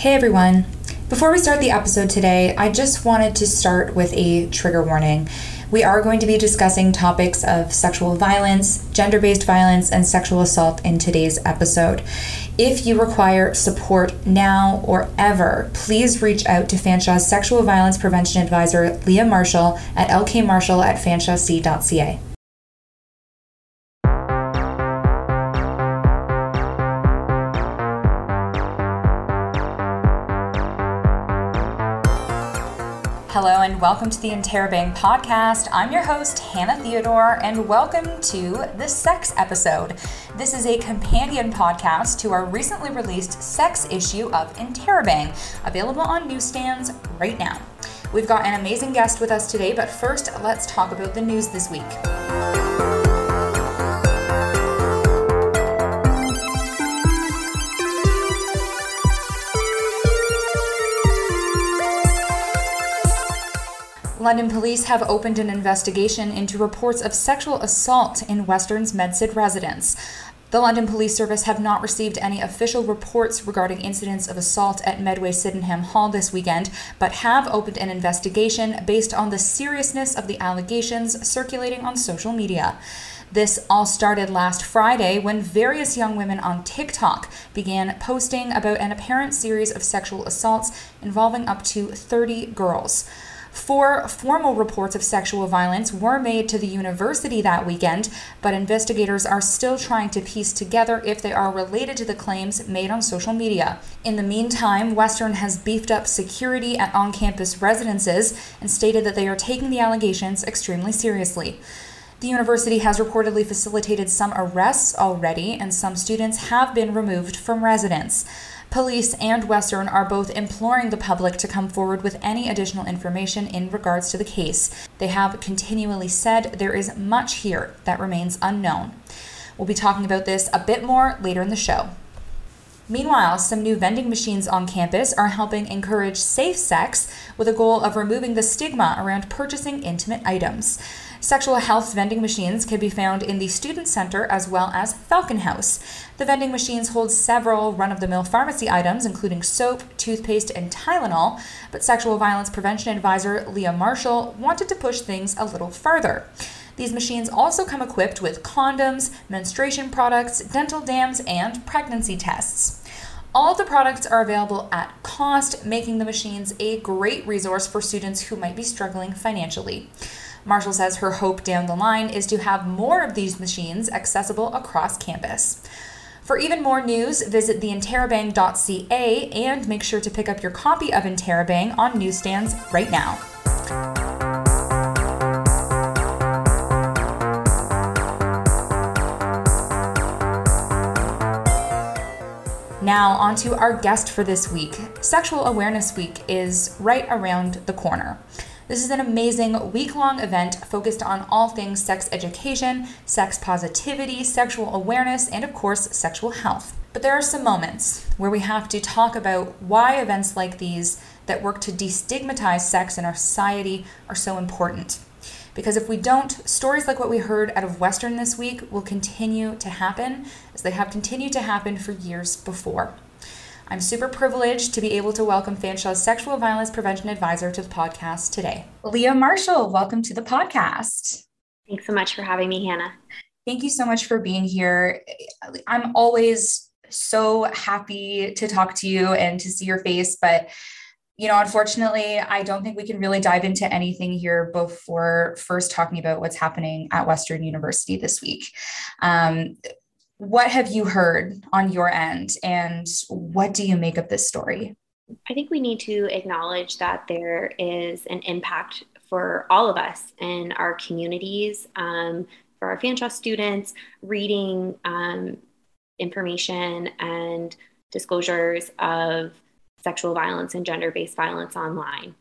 Hey everyone. Before we start the episode today, I just wanted to start with a trigger warning. We are going to be discussing topics of sexual violence, gender based violence, and sexual assault in today's episode. If you require support now or ever, please reach out to Fanshawe's Sexual Violence Prevention Advisor, Leah Marshall, at lkmarshall at fanshawec.ca. welcome to the Interrobang podcast. I'm your host, Hannah Theodore, and welcome to the Sex episode. This is a companion podcast to our recently released Sex issue of Interrobang, available on newsstands right now. We've got an amazing guest with us today, but first, let's talk about the news this week. London police have opened an investigation into reports of sexual assault in Western's Med-Syd residence. The London Police Service have not received any official reports regarding incidents of assault at Medway Sydenham Hall this weekend, but have opened an investigation based on the seriousness of the allegations circulating on social media. This all started last Friday when various young women on TikTok began posting about an apparent series of sexual assaults involving up to 30 girls. Four formal reports of sexual violence were made to the university that weekend, but investigators are still trying to piece together if they are related to the claims made on social media. In the meantime, Western has beefed up security at on campus residences and stated that they are taking the allegations extremely seriously. The university has reportedly facilitated some arrests already, and some students have been removed from residence. Police and Western are both imploring the public to come forward with any additional information in regards to the case. They have continually said there is much here that remains unknown. We'll be talking about this a bit more later in the show. Meanwhile, some new vending machines on campus are helping encourage safe sex with a goal of removing the stigma around purchasing intimate items. Sexual health vending machines can be found in the Student Center as well as Falcon House. The vending machines hold several run of the mill pharmacy items, including soap, toothpaste, and Tylenol, but Sexual Violence Prevention Advisor Leah Marshall wanted to push things a little further. These machines also come equipped with condoms, menstruation products, dental dams, and pregnancy tests. All the products are available at cost, making the machines a great resource for students who might be struggling financially. Marshall says her hope down the line is to have more of these machines accessible across campus. For even more news, visit theinterrobang.ca and make sure to pick up your copy of Interrobang on newsstands right now. Now, on to our guest for this week. Sexual Awareness Week is right around the corner. This is an amazing week long event focused on all things sex education, sex positivity, sexual awareness, and of course, sexual health. But there are some moments where we have to talk about why events like these that work to destigmatize sex in our society are so important. Because if we don't, stories like what we heard out of Western this week will continue to happen as they have continued to happen for years before. I'm super privileged to be able to welcome Fanshawe's Sexual Violence Prevention Advisor to the podcast today. Leah Marshall, welcome to the podcast. Thanks so much for having me, Hannah. Thank you so much for being here. I'm always so happy to talk to you and to see your face, but you know, unfortunately, I don't think we can really dive into anything here before first talking about what's happening at Western University this week. Um, what have you heard on your end and what do you make of this story? I think we need to acknowledge that there is an impact for all of us in our communities, um, for our Fanshawe students, reading um, information and disclosures of sexual violence and gender based violence online.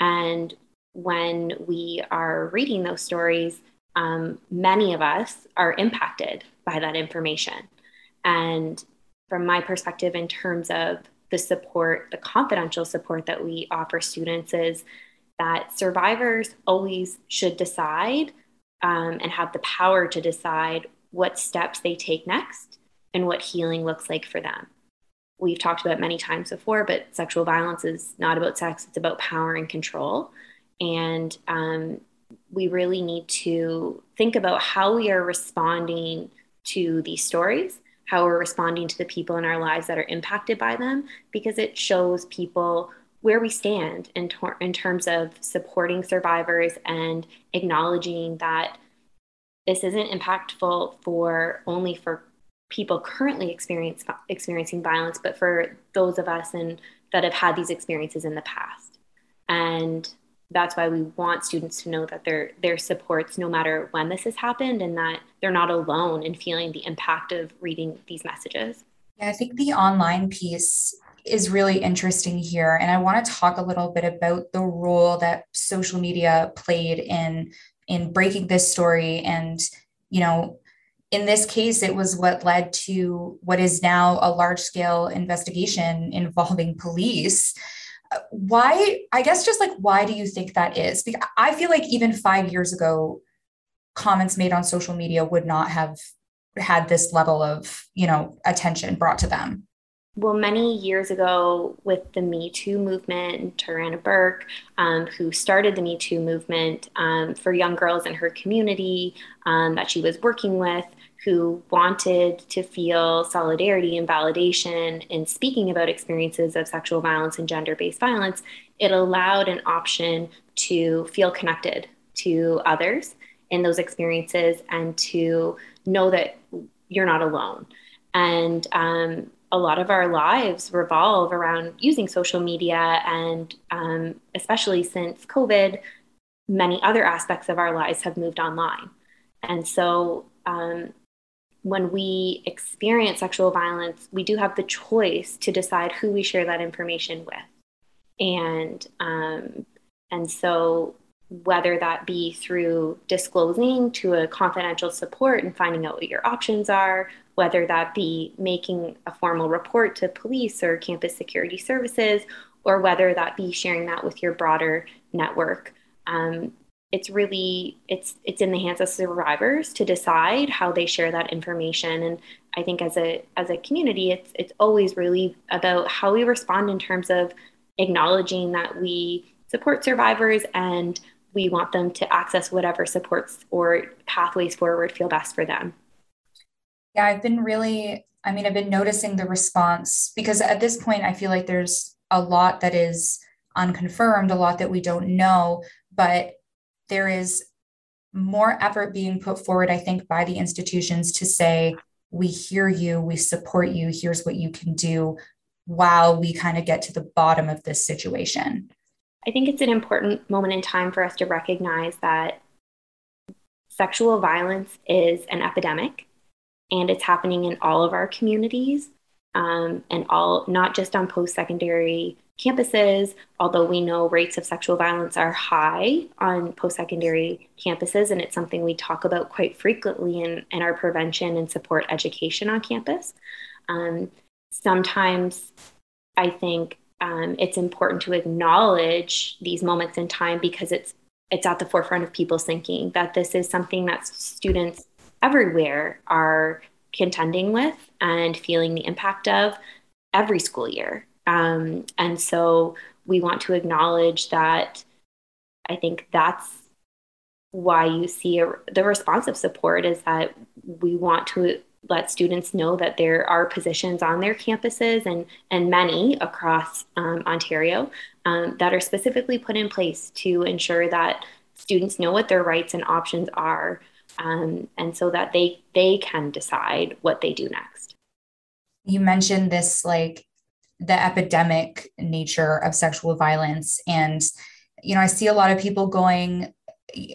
And when we are reading those stories, um, many of us are impacted by that information. And from my perspective, in terms of the support, the confidential support that we offer students, is that survivors always should decide um, and have the power to decide what steps they take next and what healing looks like for them. we've talked about many times before, but sexual violence is not about sex, it's about power and control. And um, we really need to think about how we are responding to these stories, how we're responding to the people in our lives that are impacted by them, because it shows people where we stand in, tor- in terms of supporting survivors and acknowledging that this isn't impactful for only for people currently experience, experiencing violence, but for those of us and that have had these experiences in the past. And that's why we want students to know that their their supports no matter when this has happened and that they're not alone in feeling the impact of reading these messages. Yeah, I think the online piece is really interesting here and I want to talk a little bit about the role that social media played in in breaking this story and you know in this case, it was what led to what is now a large scale investigation involving police. Why, I guess, just like, why do you think that is? Because I feel like even five years ago, comments made on social media would not have had this level of, you know, attention brought to them. Well, many years ago, with the Me Too movement, Tarana Burke, um, who started the Me Too movement um, for young girls in her community um, that she was working with, who wanted to feel solidarity and validation in speaking about experiences of sexual violence and gender based violence, it allowed an option to feel connected to others in those experiences and to know that you're not alone. And um, a lot of our lives revolve around using social media, and um, especially since COVID, many other aspects of our lives have moved online. And so um, when we experience sexual violence, we do have the choice to decide who we share that information with. And um, and so whether that be through disclosing to a confidential support and finding out what your options are, whether that be making a formal report to police or campus security services, or whether that be sharing that with your broader network. Um, it's really it's it's in the hands of survivors to decide how they share that information. And i think as a as a community it's it's always really about how we respond in terms of acknowledging that we support survivors and we want them to access whatever supports or pathways forward feel best for them. Yeah i've been really i mean i've been noticing the response because at this point i feel like there's a lot that is unconfirmed a lot that we don't know but there is more effort being put forward, I think, by the institutions to say, we hear you, we support you, here's what you can do while we kind of get to the bottom of this situation. I think it's an important moment in time for us to recognize that sexual violence is an epidemic and it's happening in all of our communities um, and all not just on post-secondary campuses, although we know rates of sexual violence are high on post secondary campuses, and it's something we talk about quite frequently in, in our prevention and support education on campus. Um, sometimes I think um, it's important to acknowledge these moments in time because it's it's at the forefront of people's thinking that this is something that students everywhere are contending with and feeling the impact of every school year. Um, and so we want to acknowledge that I think that's why you see a, the responsive support is that we want to let students know that there are positions on their campuses and, and many across um, Ontario um, that are specifically put in place to ensure that students know what their rights and options are um, and so that they they can decide what they do next. You mentioned this like the epidemic nature of sexual violence. And you know i see a lot of people going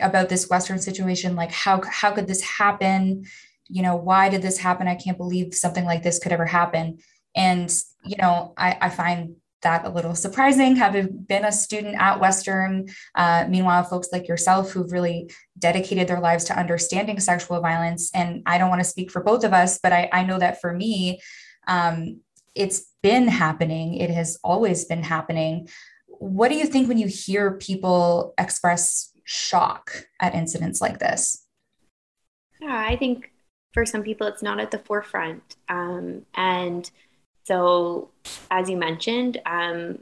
about this western situation like how how could this happen? You know why did this happen? I can't believe something like this could ever happen. And you know i, I find that a little surprising having been a student at western uh, meanwhile folks like yourself who've really dedicated their lives to understanding sexual violence. And i don't want to speak for both of us but i, I know that for me um, it's been happening, it has always been happening. What do you think when you hear people express shock at incidents like this? Yeah, I think for some people it's not at the forefront. Um, and so, as you mentioned, um,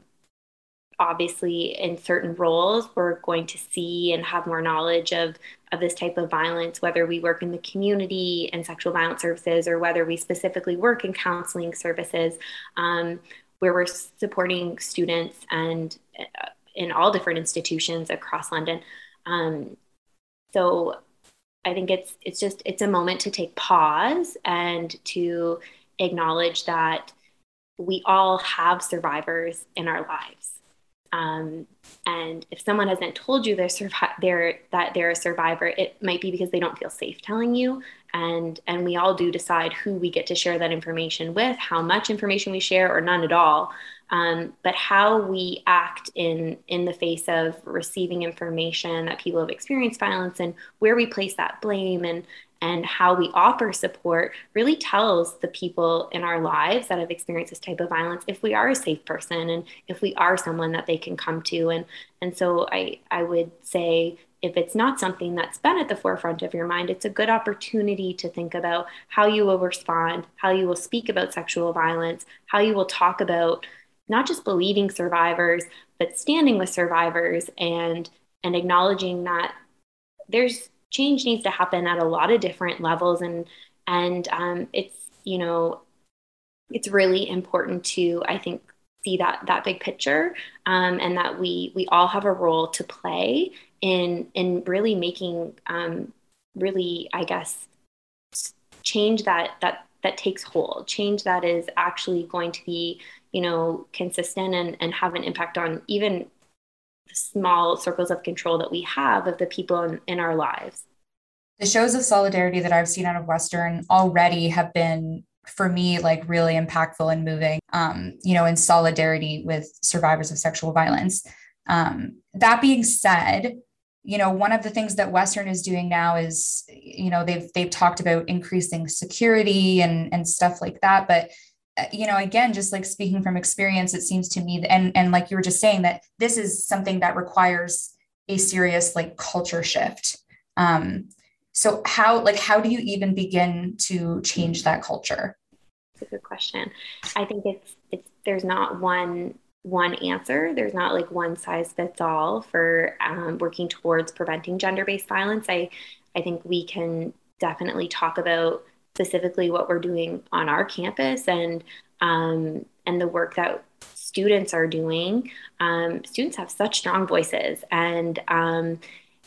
obviously in certain roles we're going to see and have more knowledge of of this type of violence whether we work in the community and sexual violence services or whether we specifically work in counseling services um, where we're supporting students and uh, in all different institutions across london. Um, so i think it's it's just it's a moment to take pause and to acknowledge that we all have survivors in our lives um, and if someone hasn't told you they're, survi- they're that they're a survivor, it might be because they don't feel safe telling you. And and we all do decide who we get to share that information with, how much information we share, or none at all. Um, but how we act in in the face of receiving information that people have experienced violence and where we place that blame and and how we offer support really tells the people in our lives that have experienced this type of violence if we are a safe person and if we are someone that they can come to. And and so i i would say if it's not something that's been at the forefront of your mind it's a good opportunity to think about how you will respond how you will speak about sexual violence how you will talk about not just believing survivors but standing with survivors and and acknowledging that there's change needs to happen at a lot of different levels and and um, it's you know it's really important to i think see that that big picture um, and that we we all have a role to play in in really making um, really i guess change that that that takes hold change that is actually going to be you know consistent and, and have an impact on even small circles of control that we have of the people in, in our lives. The shows of solidarity that I've seen out of Western already have been for me like really impactful and moving um, you know in solidarity with survivors of sexual violence um, that being said you know one of the things that western is doing now is you know they've they've talked about increasing security and and stuff like that but you know again just like speaking from experience it seems to me that, and and like you were just saying that this is something that requires a serious like culture shift. Um so how like how do you even begin to change that culture? It's a good question. I think it's it's there's not one one answer. There's not like one size fits all for um, working towards preventing gender-based violence. I i think we can definitely talk about specifically what we're doing on our campus and um, and the work that students are doing. Um, students have such strong voices, and um,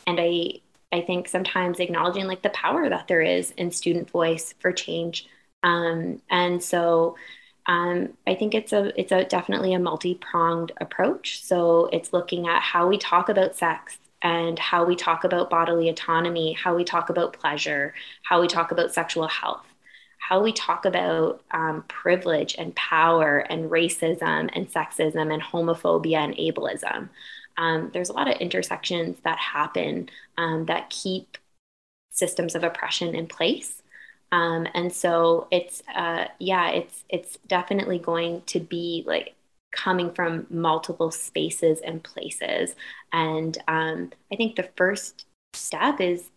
and I I think sometimes acknowledging like the power that there is in student voice for change. Um, and so um, I think it's a it's a definitely a multi pronged approach. So it's looking at how we talk about sex and how we talk about bodily autonomy, how we talk about pleasure, how we talk about sexual health, how we talk about um, privilege and power and racism and sexism and homophobia and ableism. Um, there's a lot of intersections that happen um, that keep systems of oppression in place. Um, and so it's uh, yeah, it's it's definitely going to be like coming from multiple spaces and places. And um, I think the first step is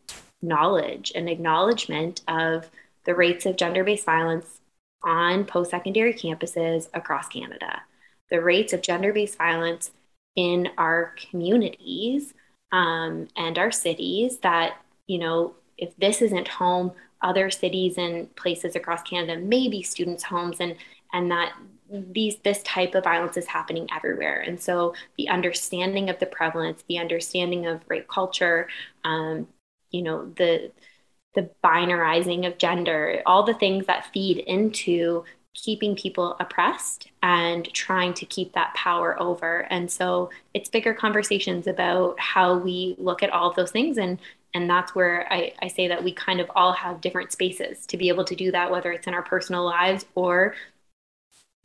knowledge and acknowledgement of the rates of gender based violence on post secondary campuses across Canada, the rates of gender based violence in our communities um, and our cities that, you know, if this isn't home, other cities and places across Canada may be students' homes and and that these this type of violence is happening everywhere. And so the understanding of the prevalence the understanding of rape culture um, you know the the binarizing of gender all the things that feed into keeping people oppressed and trying to keep that power over. And so it's bigger conversations about how we look at all of those things. And and that's where I, I say that we kind of all have different spaces to be able to do that whether it's in our personal lives or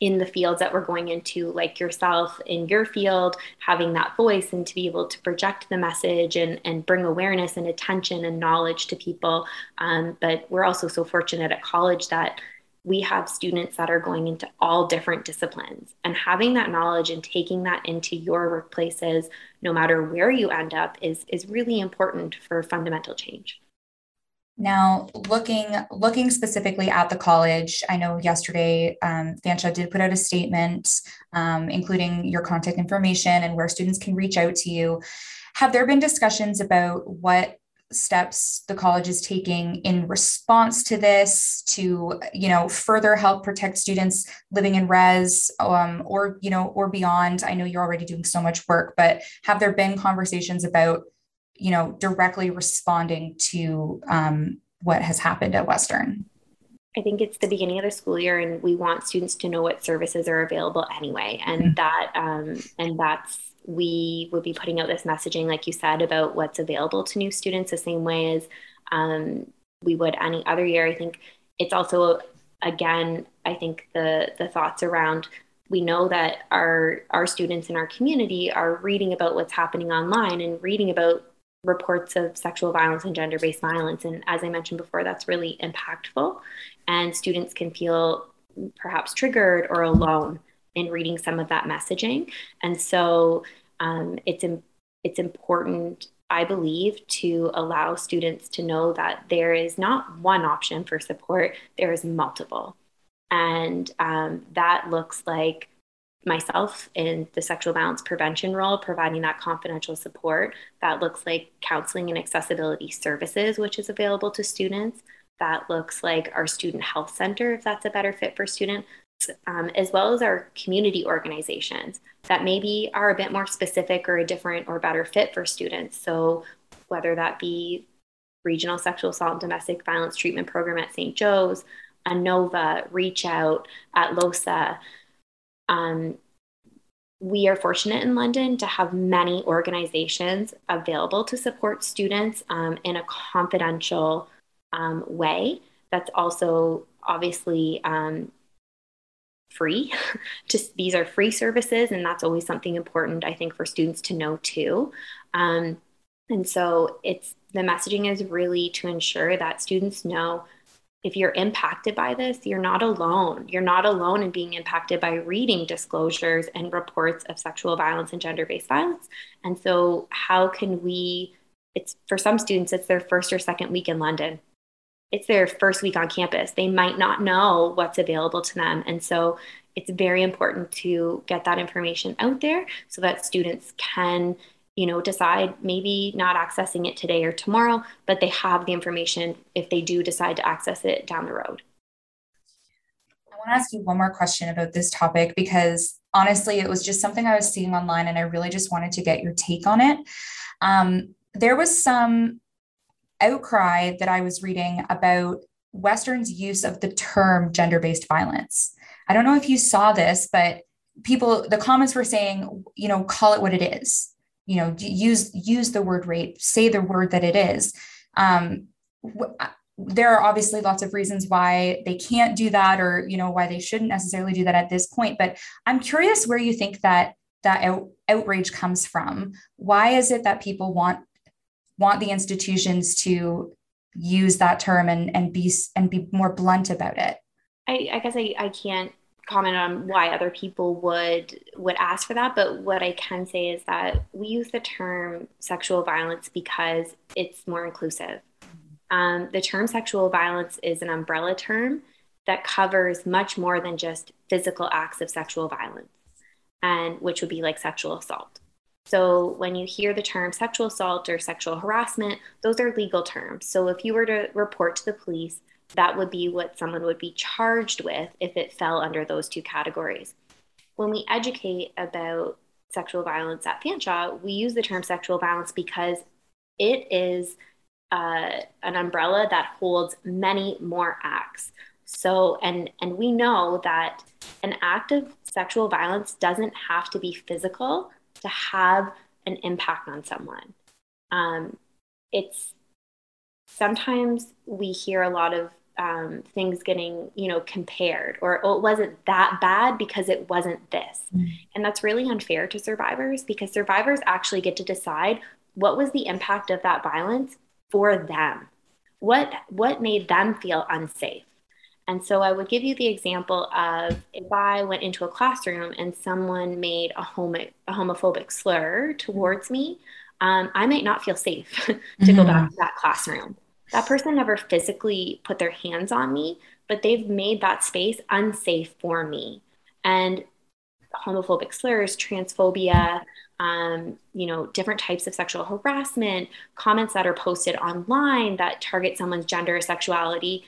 in the fields that we're going into, like yourself in your field, having that voice and to be able to project the message and, and bring awareness and attention and knowledge to people. Um, but we're also so fortunate at college that we have students that are going into all different disciplines and having that knowledge and taking that into your workplaces no matter where you end up is is really important for fundamental change Now, looking looking specifically at the college, I know yesterday um, Fanshawe did put out a statement, um, including your contact information and where students can reach out to you. Have there been discussions about what steps the college is taking in response to this to you know further help protect students living in res um, or you know or beyond i know you're already doing so much work but have there been conversations about you know directly responding to um, what has happened at western I think it's the beginning of the school year, and we want students to know what services are available anyway, and mm-hmm. that um, and that's we would be putting out this messaging, like you said, about what's available to new students, the same way as um, we would any other year. I think it's also, again, I think the the thoughts around we know that our our students in our community are reading about what's happening online and reading about reports of sexual violence and gender-based violence. And as i mentioned before that's really impactful. And students can feel perhaps triggered or alone in reading some of that messaging. And so um, it's it's important, I believe, to allow students to know that there is not one option for support; there is multiple, and um, that looks like myself in the sexual violence prevention role, providing that confidential support. That looks like counseling and accessibility services, which is available to students. That looks like our student health center, if that's a better fit for students um, as well as our community organizations that maybe are a bit more specific or a different or better fit for students. So, whether that be Regional Sexual Assault and Domestic Violence Treatment Program at St. Joe's, ANOVA, Reach Out at LOSA. Um, we are fortunate in London to have many organizations available to support students um, in a confidential um, way. That's also obviously um, free. These are free services, and that's always something important, I think, for students to know too. Um, and so it's the messaging is really to ensure that students know if you're impacted by this, you're not alone. You're not alone in being impacted by reading disclosures and reports of sexual violence and gender based violence. And so, how can we? It's for some students, it's their first or second week in London it's their first week on campus. They might not know what's available to them. And so it's very important to get that information out there so that students can you know decide maybe not accessing it today or tomorrow but they have the information if they do decide to access it down the road i want to ask you one more question about this topic because honestly it was just something i was seeing online and i really just wanted to get your take on it um, there was some outcry that I was reading about Western's use of the term gender based violence. I don't know if you saw this, but people, the comments were saying, you know, call it what it is. You know, use use the word rape, say the word that it is. Um, there are obviously lots of reasons why they can't do that, or you know, why they shouldn't necessarily do that at this point. But I'm curious where you think that that out, outrage comes from. Why is it that people want want the institutions to use that term and, and be and be more blunt about it I, I guess I, I can't comment on why other people would would ask for that but what i can say is that we use the term sexual violence because it's more inclusive um, the term sexual violence is an umbrella term that covers much more than just physical acts of sexual violence and which would be like sexual assault so, when you hear the term sexual assault or sexual harassment, those are legal terms. So, if you were to report to the police, that would be what someone would be charged with if it fell under those two categories. When we educate about sexual violence at Fanshawe, we use the term sexual violence because it is uh, an umbrella that holds many more acts. So, and and we know that an act of sexual violence doesn't have to be physical to have an impact on someone. Um, it's sometimes we hear a lot of um, things getting you know compared or oh, it wasn't that bad because it wasn't this mm-hmm. and that's really unfair to survivors because survivors actually get to decide what was the impact of that violence for them what what made them feel unsafe and so I would give you the example of if I went into a classroom and someone made a, homo- a homophobic slur towards me, um, I might not feel safe to mm-hmm. go back mm-hmm. to that classroom. That person never physically put their hands on me, but they've made that space unsafe for me. And homophobic slurs, transphobia, um, you know, different types of sexual harassment, comments that are posted online that target someone's gender or sexuality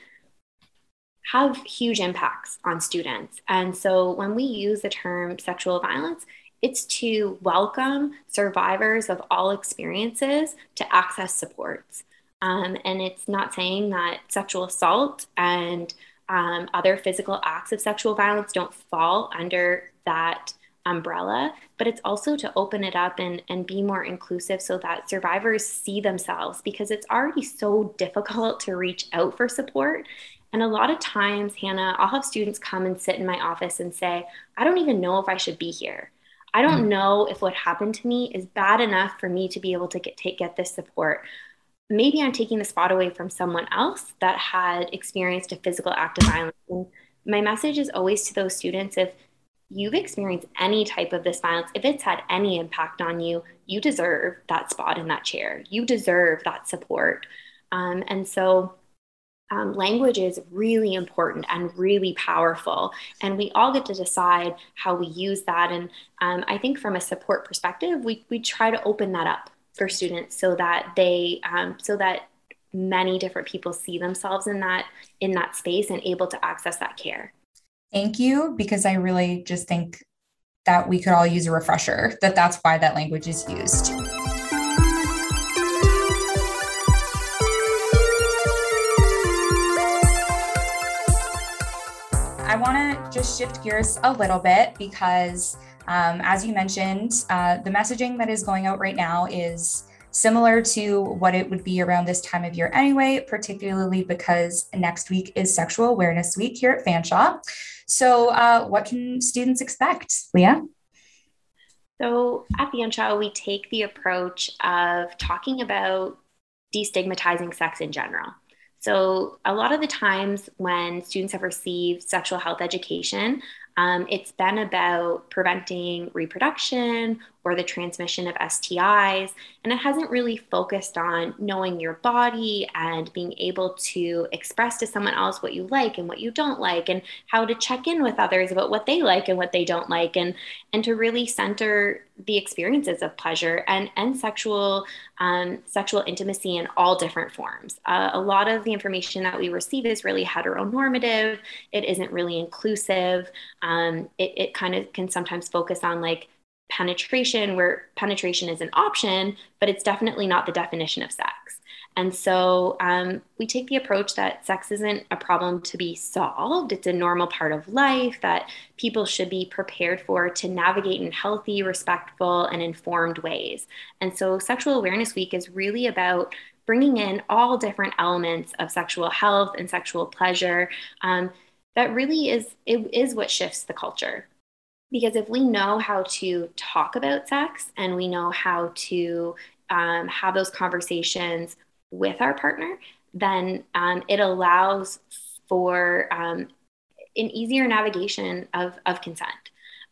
have huge impacts on students. And so when we use the term sexual violence, it's to welcome survivors of all experiences to access supports. Um, and it's not saying that sexual assault and um, other physical acts of sexual violence don't fall under that umbrella, but it's also to open it up and, and be more inclusive so that survivors see themselves because it's already so difficult to reach out for support. And a lot of times, Hannah, I'll have students come and sit in my office and say, I don't even know if I should be here. I don't mm. know if what happened to me is bad enough for me to be able to get, take, get this support. Maybe I'm taking the spot away from someone else that had experienced a physical act of violence. And my message is always to those students if you've experienced any type of this violence, if it's had any impact on you, you deserve that spot in that chair. You deserve that support. Um, and so, um, language is really important and really powerful. And we all get to decide how we use that. And um, I think from a support perspective, we, we try to open that up for students so that they, um, so that many different people see themselves in that in that space and able to access that care thank you because I really just think that we could all use a refresher that that's why that language is used. I want to just shift gears a little bit because, um, as you mentioned, uh, the messaging that is going out right now is similar to what it would be around this time of year anyway, particularly because next week is Sexual Awareness Week here at Fanshawe. So, uh, what can students expect, Leah? So, at Fanshawe, we take the approach of talking about destigmatizing sex in general. So, a lot of the times when students have received sexual health education, um, it's been about preventing reproduction or the transmission of STIs. And it hasn't really focused on knowing your body and being able to express to someone else what you like and what you don't like, and how to check in with others about what they like and what they don't like, and, and to really center the experiences of pleasure and, and sexual um, sexual intimacy in all different forms. Uh, a lot of the information that we receive is really heteronormative. It isn't really inclusive. Um, it, it kind of can sometimes focus on like penetration, where penetration is an option, but it's definitely not the definition of sex. And so um, we take the approach that sex isn't a problem to be solved. It's a normal part of life that people should be prepared for to navigate in healthy, respectful, and informed ways. And so Sexual Awareness Week is really about bringing in all different elements of sexual health and sexual pleasure. Um, that really is it is what shifts the culture because if we know how to talk about sex and we know how to um, have those conversations with our partner, then um, it allows for um, an easier navigation of, of consent.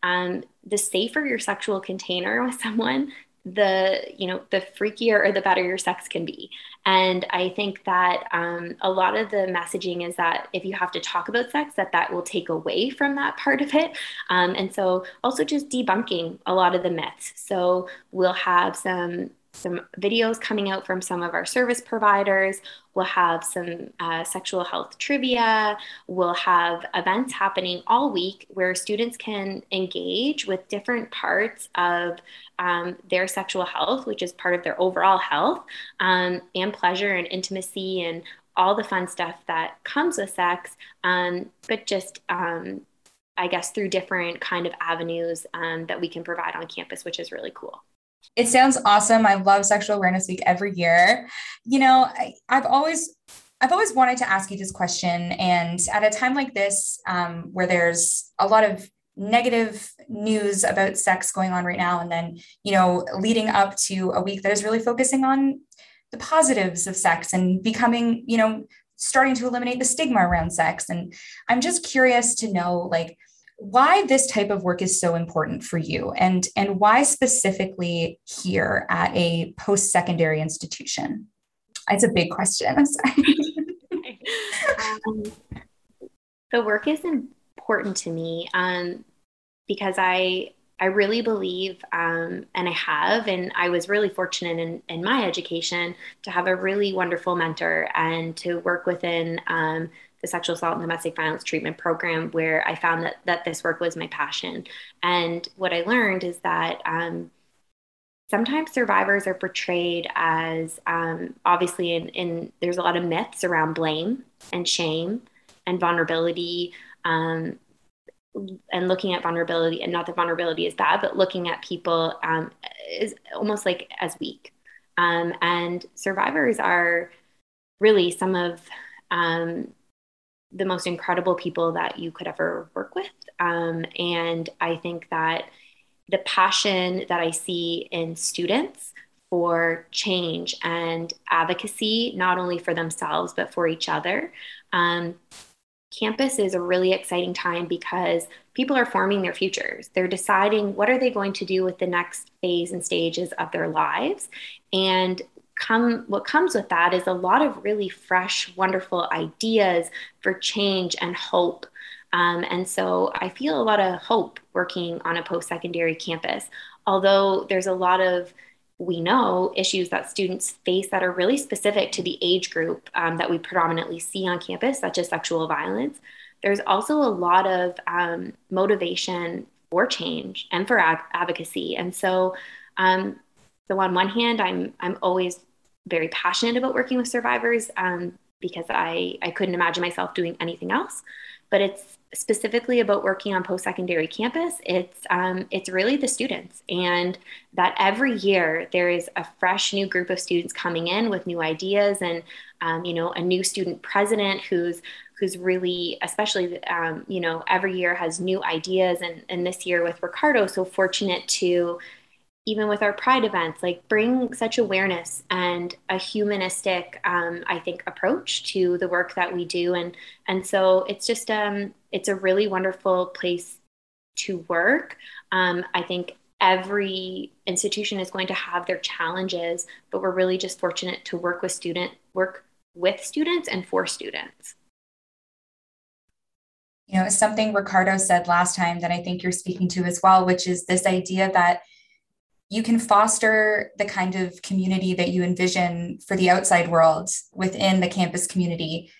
Um, the safer your sexual container with someone, the you know the freakier or the better your sex can be. And i think that um, a lot of the messaging is that if you have to talk about sex that that will take away from that part of it. Um, and so also just debunking a lot of the myths. So we'll have some some videos coming out from some of our service providers. We'll have some uh, sexual health trivia. We'll have events happening all week where students can engage with different parts of um, their sexual health, which is part of their overall health, um, and pleasure and intimacy and all the fun stuff that comes with sex, um, but just um, I guess through different kind of avenues um, that we can provide on campus, which is really cool. It sounds awesome. I love Sexual Awareness Week every year. You know, I, have always I've always wanted to ask you this question, and at a time like this, um, where there's a lot of negative news about sex going on right now, and then you know, leading up to a week that is really focusing on the positives of sex and becoming, you know, starting to eliminate the stigma around sex. And I'm just curious to know, like, why this type of work is so important for you and and why specifically here at a post-secondary institution It's a big question. I'm sorry. um, the work is important to me um, because I I really believe, um, and I have, and I was really fortunate in, in my education to have a really wonderful mentor and to work within um, the sexual assault and domestic violence treatment program where I found that, that this work was my passion. And what I learned is that um, sometimes survivors are portrayed as um, obviously in, in, there's a lot of myths around blame and shame and vulnerability um, and looking at vulnerability and not that vulnerability is bad but looking at people um, is almost like as weak um, and survivors are really some of um, the most incredible people that you could ever work with um, and i think that the passion that i see in students for change and advocacy not only for themselves but for each other um, campus is a really exciting time because people are forming their futures. They're deciding what are they going to do with the next phase and stages of their lives. And come what comes with that is a lot of really fresh, wonderful ideas for change and hope. Um, and so I feel a lot of hope working on a post-secondary campus. Although there's a lot of we know issues that students face that are really specific to the age group um, that we predominantly see on campus, such as sexual violence. There's also a lot of um, motivation for change and for ag- advocacy. And so, um, so on one hand, I'm I'm always very passionate about working with survivors um, because I I couldn't imagine myself doing anything else. But it's specifically about working on post-secondary campus it's um, it's really the students and that every year there is a fresh new group of students coming in with new ideas and um, you know a new student president who's who's really especially um, you know every year has new ideas and and this year with ricardo so fortunate to even with our pride events like bring such awareness and a humanistic um, i think approach to the work that we do. And and so it's just um, it's a really wonderful place to work. Um, i think every institution is going to have their challenges but we're really just fortunate to work with student work with students and for students. You know something ricardo said last time that i think you're speaking to as well which is this idea that you can foster the kind of community that you envision for the outside world within the campus community.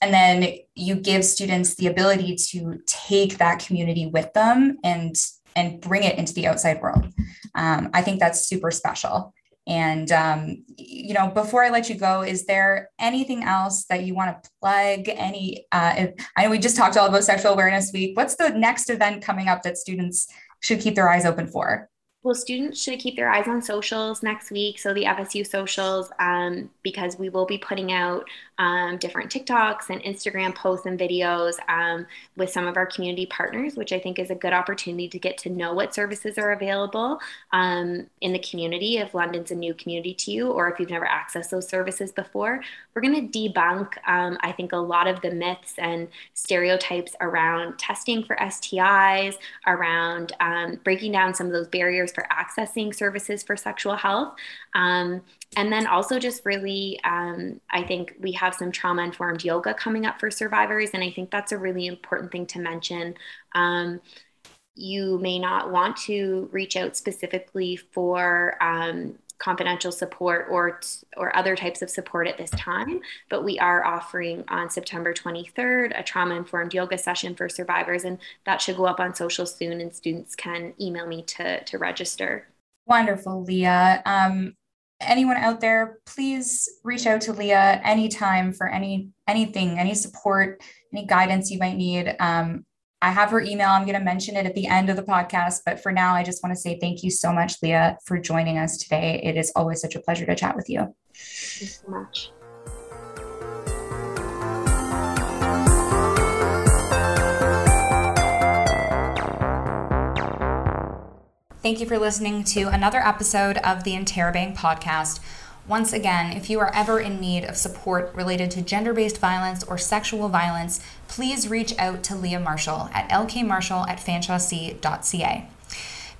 And then you give students the ability to take that community with them and and bring it into the outside world. Um, I think that's super special. And um, you know, before I let you go, is there anything else that you want to plug? Any? Uh, I know we just talked all about Sexual Awareness Week. What's the next event coming up that students should keep their eyes open for? Well, students should keep their eyes on socials next week. So the FSU socials, um, because we will be putting out um, different TikToks and Instagram posts and videos um, with some of our community partners, which I think is a good opportunity to get to know what services are available um, in the community if London's a new community to you or if you've never accessed those services before. We're going to debunk, um, I think, a lot of the myths and stereotypes around testing for STIs, around um, breaking down some of those barriers for accessing services for sexual health. Um, and then also just really, um, I think we have some trauma informed yoga coming up for survivors. And I think that's a really important thing to mention. Um, you may not want to reach out specifically for um, confidential support or or other types of support at this time but we are offering on September 23rd a trauma informed yoga session for survivors and that should go up on social soon and students can email me to to register wonderful leah um, anyone out there please reach out to leah anytime for any anything any support any guidance you might need um, I have her email. I'm going to mention it at the end of the podcast. But for now, I just want to say thank you so much, Leah, for joining us today. It is always such a pleasure to chat with you. Thank you so much. Thank you for listening to another episode of the Interrobang podcast. Once again, if you are ever in need of support related to gender based violence or sexual violence, please reach out to Leah Marshall at lkmarshall at fanshaweC.ca.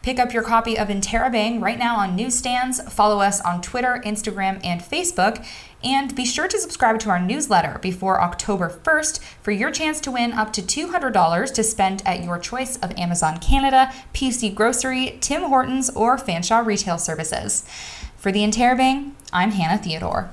Pick up your copy of Interrobang right now on newsstands. Follow us on Twitter, Instagram, and Facebook. And be sure to subscribe to our newsletter before October 1st for your chance to win up to $200 to spend at your choice of Amazon Canada, PC Grocery, Tim Hortons, or Fanshawe Retail Services. For the Interrobang, I'm Hannah Theodore.